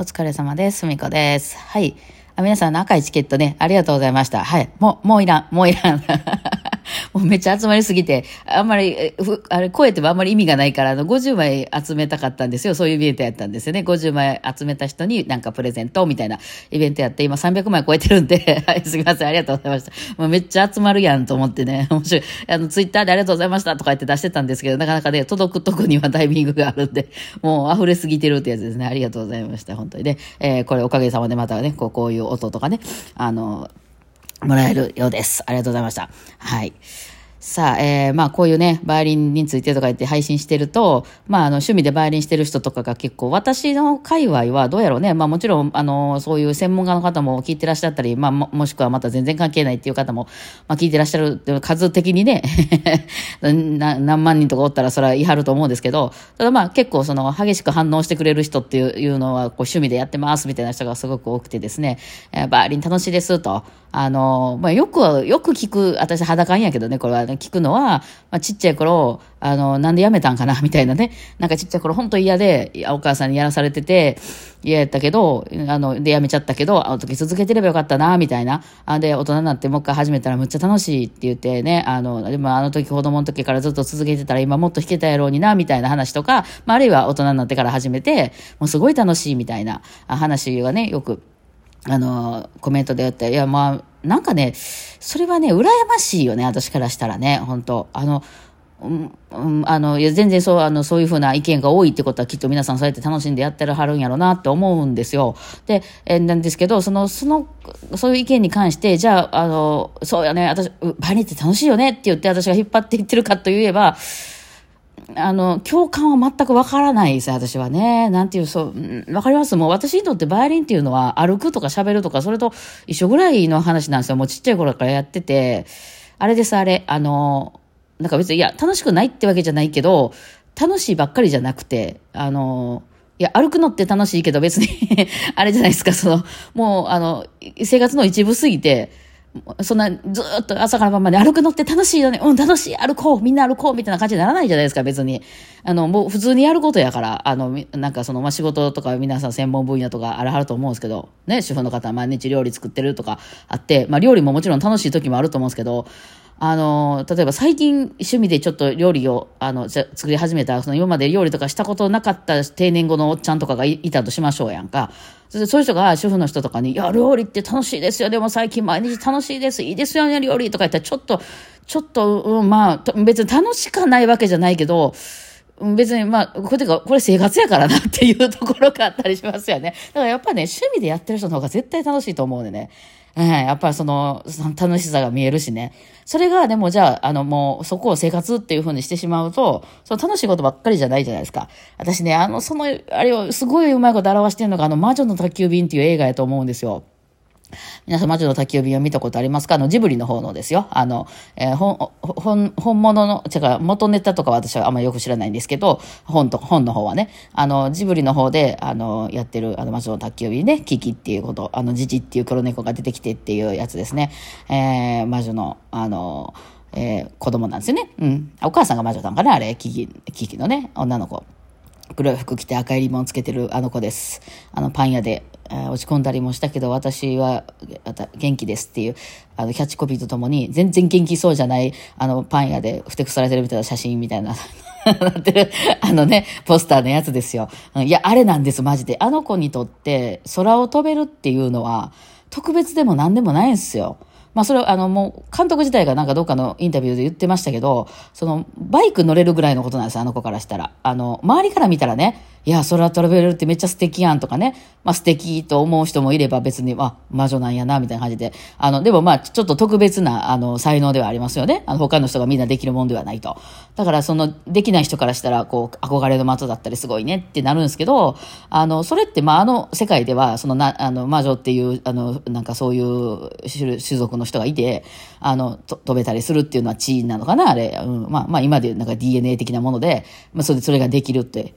お疲れ様です。すみこです。はい。あ皆さん赤いチケットね、ありがとうございました。はい。もう、もういらん。もういらん。もうめっちゃ集まりすぎて、あんまり、あれ、超えてもあんまり意味がないから、あの、50枚集めたかったんですよ。そういうイベントやったんですよね。50枚集めた人になんかプレゼントみたいなイベントやって、今300枚超えてるんで、はい、すみません。ありがとうございました。もうめっちゃ集まるやんと思ってね、面白い。あの、ツイッターでありがとうございましたとか言って出してたんですけど、なかなかね、届くとこにはタイミングがあるんで、もう溢れすぎてるってやつですね。ありがとうございました。本当にね。えーこれおかげさまでまたね、こうこういう音とかね、あの、もらえるようです。ありがとうございました。はい。さあ、えー、まあこういうね、バイオリンについてとか言って配信してると、まああの趣味でバイオリンしてる人とかが結構、私の界隈はどうやろうね、まあもちろん、あの、そういう専門家の方も聞いてらっしゃったり、まあもしくはまた全然関係ないっていう方も、まあ聞いてらっしゃる数的にね、な何万人とかおったらそれは言い張ると思うんですけど、ただまあ結構その激しく反応してくれる人っていういうのはこう趣味でやってますみたいな人がすごく多くてですね、えーバイオリン楽しいですと、あの、まあよくは、よく聞く、私裸んやけどね、これはね、聞くのは、まあちっちゃい頃、あの、なんで辞めたんかな みたいなね。なんかちっちゃい頃本当嫌で、お母さんにやらされてて、嫌やったけど、あの、で辞めちゃったけど、あの時続けてればよかったな、みたいな。あで、大人になってもう一回始めたらむっちゃ楽しいって言ってね、あの、でもあの時子供の時からずっと続けてたら今もっと弾けたやろうにな、みたいな話とか、まああるいは大人になってから始めて、もうすごい楽しいみたいな話がね、よく、あの、コメントでやって、いや、まあ、なんかね、それはね、羨ましいよね、私からしたらね、本当あの、うん、うんあの、いや、全然そう、あの、そういうふうな意見が多いってことはきっと皆さんそうやって楽しんでやってるはるんやろうなって思うんですよ。で、えなんですけど、その、その、そういう意見に関して、じゃあ、あの、そうやね、私、バニーって楽しいよねって言って私が引っ張っていってるかといえば、あの、共感は全くわからないです、私はね。なんていう、そう、わかります？もう私にとってバイオリンっていうのは歩くとか喋るとか、それと一緒ぐらいの話なんですよ。もうちっちゃい頃からやってて、あれです、あれ、あの、なんか別に、いや、楽しくないってわけじゃないけど、楽しいばっかりじゃなくて、あの、いや、歩くのって楽しいけど別に あれじゃないですか、その、もう、あの、生活の一部すぎて、そんな、ずっと朝から晩まで歩くのって楽しいよね。うん、楽しい。歩こう。みんな歩こう。みたいな感じにならないじゃないですか、別に。あの、もう普通にやることやから、あの、なんかその、ま、仕事とか皆さん専門分野とかあるはると思うんですけど、ね、主婦の方は毎日料理作ってるとかあって、まあ、料理ももちろん楽しい時もあると思うんですけど、あの、例えば最近趣味でちょっと料理を、あの、じゃ作り始めた、その今まで料理とかしたことなかった定年後のおっちゃんとかがいたとしましょうやんか。そういう人が主婦の人とかに、いや、料理って楽しいですよ。でも最近毎日楽しいです。いいですよね、料理とか言ったら、ちょっと、ちょっと、うん、まあ、別に楽しかないわけじゃないけど、別に、まあ、これか、これ生活やからなっていうところがあったりしますよね。だからやっぱね、趣味でやってる人の方が絶対楽しいと思うんでね。ええやっぱりその、その楽しさが見えるしね。それが、でもじゃあ、あの、もう、そこを生活っていう風にしてしまうと、その楽しいことばっかりじゃないじゃないですか。私ね、あの、その、あれをすごいうまいこと表してるのが、あの、魔女の宅急便っていう映画やと思うんですよ。皆さん、魔女の宅急便を見たことありますか？あの、ジブリの方のですよ。あの、えー本、本、本物の、違う、元ネタとか私はあんまりよく知らないんですけど、本と、本の方はね、あの、ジブリの方で、あの、やってる、あの、魔女の宅急便ね、キキっていうこと、あの、ジジっていう黒猫が出てきてっていうやつですね。えー、魔女の、あの、えー子供なんですよね。うん。お母さんが魔女なんかなあれ、キキ、キキのね、女の子。黒い服着て赤いリボンつけてるあの子です。あのパン屋で、落ち込んだりもしたけど、私は元気ですっていう、あのキャッチコピーとともに、全然元気そうじゃない、あのパン屋でふてくされてるみたいな写真みたいな、なってる、あのね、ポスターのやつですよ。いや、あれなんです、マジで。あの子にとって、空を飛べるっていうのは、特別でも何でもないんですよ。まあそれはあのもう監督自体がなんかどっかのインタビューで言ってましたけど、そのバイク乗れるぐらいのことなんです、あの子からしたら。あの、周りから見たらね、いや、空飛べるってめっちゃ素敵やんとかね、まあ素敵と思う人もいれば別に、あ、魔女なんやな、みたいな感じで。あの、でもまあちょっと特別なあの才能ではありますよね。あの他の人がみんなできるもんではないと。だからそのできない人からしたらこう憧れの的だったりすごいねってなるんですけど、あの、それってまああの世界ではそのな、あの魔女っていう、あの、なんかそういう種種族のの人がいて、あの、と飛べたりするっていうのは地位なのかな、あれ。うん、まあまあ今でいうなんか DNA 的なもので、まあそれ、それができるって。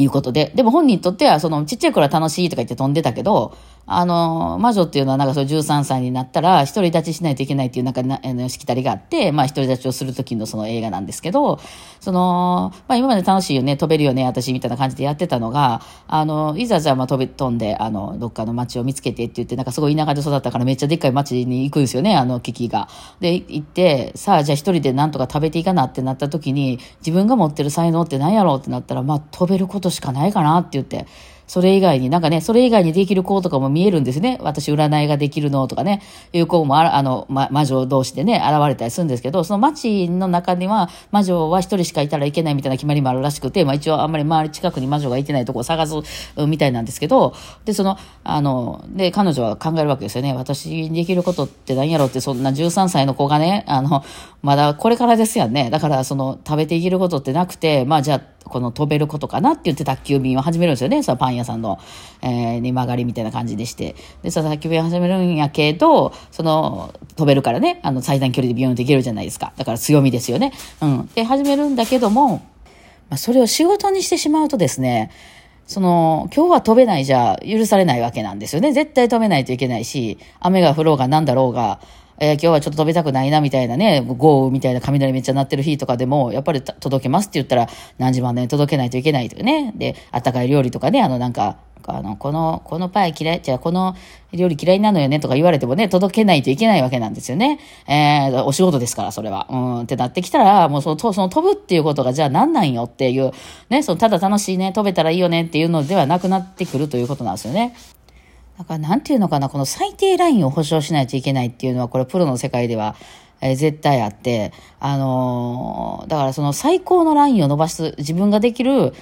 いうことで。でも本人にとっては、その、ちっちゃい頃は楽しいとか言って飛んでたけど、あの、魔女っていうのはなんかそう13歳になったら、独り立ちしないといけないっていうなんかな、あの、しきたりがあって、まあ、独り立ちをする時のその映画なんですけど、その、まあ、今まで楽しいよね、飛べるよね、私みたいな感じでやってたのが、あの、いざじゃあまあ飛び、飛んで、あの、どっかの街を見つけてって言って、なんかすごい田舎で育ったからめっちゃでっかい街に行くんですよね、あの、危機が。で、行って、さあ、じゃあ一人でなんとか食べていかなってなった時に、自分が持ってる才能って何やろうってなったら、まあ、飛べることしかないかなって言って、それ以外に、なんかね、それ以外にできる子とかも見えるんですね。私、占いができるのとかね、いう子もあ、あの、ま、魔女同士でね、現れたりするんですけど、その街の中には、魔女は一人しかいたらいけないみたいな決まりもあるらしくて、まあ一応あんまり周り近くに魔女がいてないとこを探すみたいなんですけど、で、その、あの、で、彼女は考えるわけですよね。私にできることって何やろって、そんな13歳の子がね、あの、まだこれからですよね。だから、その、食べていけることってなくて、まあじゃあ、この飛べることかなって言って宅急便を始めるんですよね。そのパン屋さんの、えー、に曲がりみたいな感じでして。で、その宅急便を始めるんやけど、その、飛べるからね、あの、最短距離でビヨンと行けるじゃないですか。だから強みですよね。うん。で、始めるんだけども、まあ、それを仕事にしてしまうとですね、その、今日は飛べないじゃ許されないわけなんですよね。絶対飛べないといけないし、雨が降ろうが何だろうが、えー、今日はちょっと飛びたくないなみたいなね、豪雨みたいな雷めっちゃ鳴ってる日とかでも、やっぱり届けますって言ったら何時までに届けないといけないというね。で、あったかい料理とかね、あのなんか、あの、この、このパイ嫌い、じゃあこの料理嫌いなのよねとか言われてもね、届けないといけないわけなんですよね。えー、お仕事ですから、それは。うん、ってなってきたら、もうその、その飛ぶっていうことがじゃあ何なんよっていう、ね、その、ただ楽しいね、飛べたらいいよねっていうのではなくなってくるということなんですよね。だからなんていうのかな、この最低ラインを保証しないといけないっていうのは、これプロの世界では、えー、絶対あって、あのー、だからその最高のラインを伸ばす、自分ができる、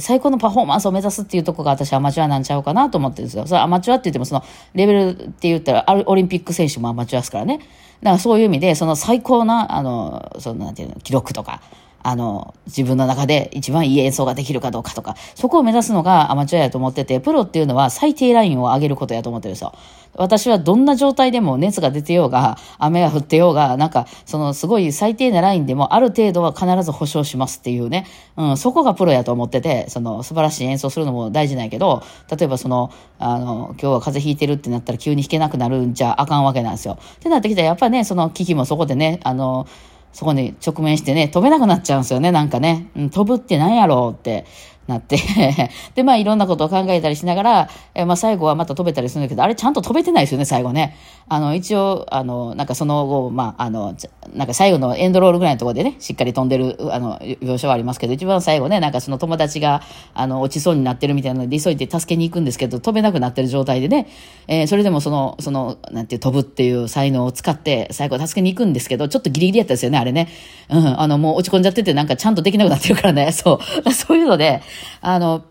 最高のパフォーマンスを目指すっていうとこが私アマチュアなんちゃうかなと思ってるんですよ。それアマチュアって言ってもそのレベルって言ったらオリンピック選手もアマチュアですからね。だからそういう意味でその最高な、あの、そのなんていうの、記録とか、あの、自分の中で一番いい演奏ができるかどうかとか、そこを目指すのがアマチュアやと思ってて、プロっていうのは最低ラインを上げることやと思ってるんですよ。私はどんな状態でも熱が出てようが、雨が降ってようが、なんか、そのすごい最低なラインでもある程度は必ず保証しますっていうね、うん、そこがプロやと思ってて、その素晴らしい演奏するのも大事なんやけど、例えばその、あの、今日は風邪ひいてるってなったら急に弾けなくなるんじゃあかんわけなんですよ。ってなってきたらやっぱね、その危機もそこでね、あの、そこに直面してね、飛べなくなっちゃうんですよね、なんかね。うん、飛ぶって何やろうってなって で、まあいろんなことを考えたりしながら、えまあ最後はまた飛べたりするんだけど、あれちゃんと飛べてないですよね、最後ね。あの、一応、あの、なんかその後、まあ、あの、なんか最後のエンドロールぐらいのところでね、しっかり飛んでる、あの、描写はありますけど、一番最後ね、なんかその友達が、あの、落ちそうになってるみたいなので、急いで助けに行くんですけど、飛べなくなってる状態でね、えー、それでもその、その、なんていう、飛ぶっていう才能を使って、最後助けに行くんですけど、ちょっとギリギリやったですよね、あれね。うん、あの、もう落ち込んじゃってて、なんかちゃんとできなくなってるからね、そう。そういうので、あの、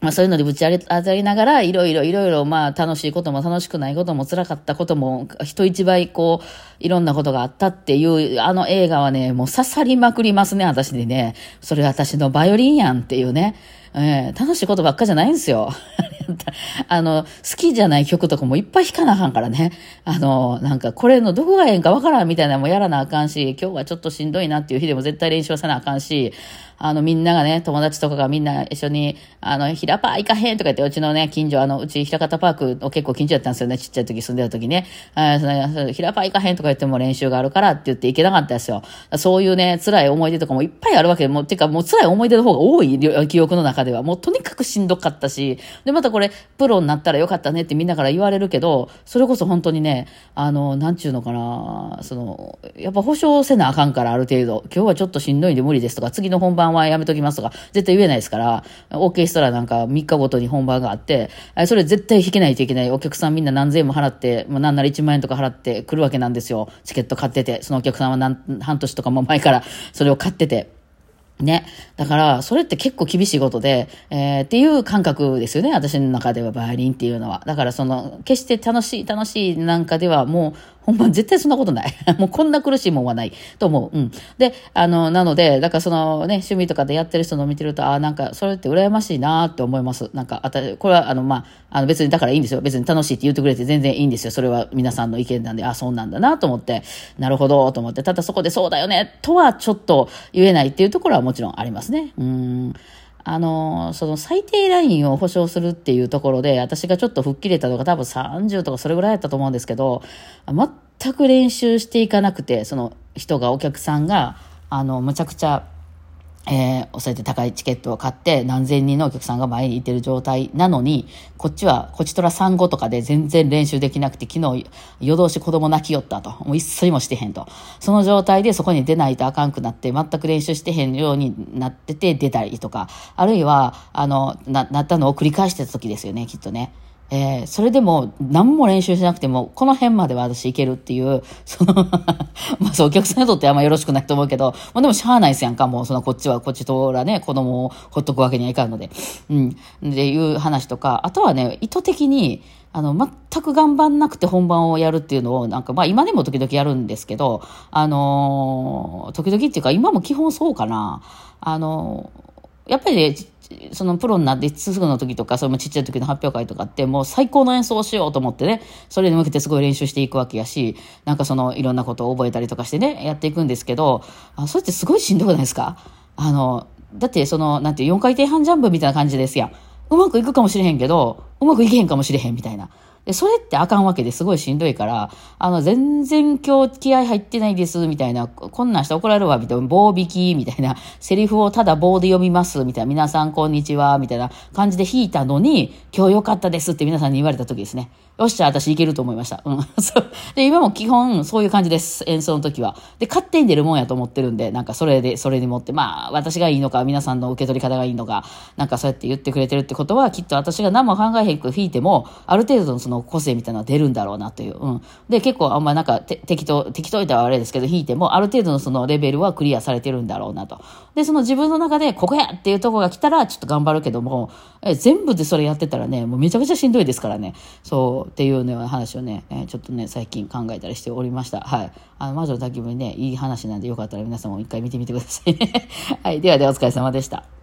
まあそういうのでぶち当たりながら、いろいろいろいろまあ楽しいことも楽しくないことも辛かったことも人一倍こう、いろんなことがあったっていう、あの映画はね、もう刺さりまくりますね、私でね。それ私のバイオリンやんっていうね。えー、楽しいことばっかじゃないんですよ。あの、好きじゃない曲とかもいっぱい弾かなあかんからね。あの、なんかこれのどこがええんかわからんみたいなのもやらなあかんし、今日はちょっとしんどいなっていう日でも絶対練習はせなあかんし、あの、みんながね、友達とかがみんな一緒に、あの、ひらパー行かへんとか言って、うちのね、近所、あの、うち、ひらかたパークを結構近所やったんですよね、ちっちゃい時住んでた時ね。あそのひらパー行かへんとか言っても練習があるからって言って行けなかったですよ。そういうね、辛い思い出とかもいっぱいあるわけで。もう、てかもう辛い思い出の方が多い、記憶の中では。もうとにかくしんどかったし、で、またこれ、プロになったらよかったねってみんなから言われるけど、それこそ本当にね、あの、なんちゅうのかな、その、やっぱ保証せなあかんから、ある程度。今日はちょっとしんどいんで無理ですとか、次の本番はやめときますとか、絶対言えないですから、オーケストラなんか3日ごとに本番があって、それ絶対弾けないといけない。お客さんみんな何千円も払って、まあ、なんなら1万円とか払って来るわけなんですよ。チケット買ってて、そのお客さんは何半年とかも前からそれを買ってて。ね。だから、それって結構厳しいことで、えー、っていう感覚ですよね。私の中ではバイオリンっていうのは。だから、その、決して楽しい、楽しいなんかではもう、ほんま絶対そんなことない。もうこんな苦しいもんはないと思う。うん。で、あの、なので、だからそのね、趣味とかでやってる人の見てると、ああ、なんかそれって羨ましいなって思います。なんか、あた、これはあの、まあ、あの別にだからいいんですよ。別に楽しいって言ってくれて全然いいんですよ。それは皆さんの意見なんで、ああ、そうなんだなと思って、なるほどと思って、ただそこでそうだよねとはちょっと言えないっていうところはもちろんありますね。うん。あの、その最低ラインを保証するっていうところで、私がちょっと吹っ切れたのが多分30とかそれぐらいだったと思うんですけど、全く練習していかなくて、その人が、お客さんが、あの、むちゃくちゃ、えー、そうやって高いチケットを買って何千人のお客さんが前にいてる状態なのに、こっちは、こちとら産後とかで全然練習できなくて、昨日夜通し子供泣きよったと。もう一睡もしてへんと。その状態でそこに出ないとあかんくなって、全く練習してへんようになってて出たりとか、あるいは、あの、な、なったのを繰り返してた時ですよね、きっとね。えー、それでも何も練習しなくても、この辺までは私いけるっていう、そのまあそう、お客さんにとってあんまよろしくないと思うけど、まあでもしゃあないですやんか、もうそのこっちは、こっちとらね、子供をほっとくわけにはいかんので。うん。っていう話とか、あとはね、意図的に、あの、全く頑張んなくて本番をやるっていうのを、なんか、まあ今でも時々やるんですけど、あのー、時々っていうか今も基本そうかな。あのー、やっぱりね、そのプロになってすぐの時とか、それもちっちゃい時の発表会とかって、もう最高の演奏をしようと思ってね、それに向けてすごい練習していくわけやし、なんかそのいろんなことを覚えたりとかしてね、やっていくんですけど、あそれってすごいしんどくないですか？あの、だってその、なんて4回転半ジャンプみたいな感じですやん。うまくいくかもしれへんけど、うまくいけへんかもしれへんみたいな。で、それってあかんわけですごいしんどいから、あの、全然今日気合入ってないです、みたいな、こんなんして怒られるわ、みたいな、棒引き、みたいな、セリフをただ棒で読みます、みたいな、皆さんこんにちは、みたいな感じで弾いたのに、今日良かったですって皆さんに言われた時ですね。よっしゃ、私いけると思いました。うん。そう。で、今も基本そういう感じです。演奏の時は。で、勝手に出るもんやと思ってるんで、なんかそれで、それに持って、まあ、私がいいのか、皆さんの受け取り方がいいのか、なんかそうやって言ってくれてるってことは、きっと私が何も考えへんく弾いても、ある程度のその個性みたいなのは出るんだろうなという。うん。で、結構あんまなんか、適当、適当言ったらあれですけど、弾いても、ある程度のそのレベルはクリアされてるんだろうなと。で、その自分の中で、ここやっていうとこが来たら、ちょっと頑張るけども、え全部でそれやってたらね、もうめちゃくちゃしんどいですからね。そう、っていうね、話話をね、えー、ちょっとね、最近考えたりしておりました。はい。あの、魔女の焚き火ね、いい話なんでよかったら皆さんも一回見てみてくださいね。はい。ではではお疲れ様でした。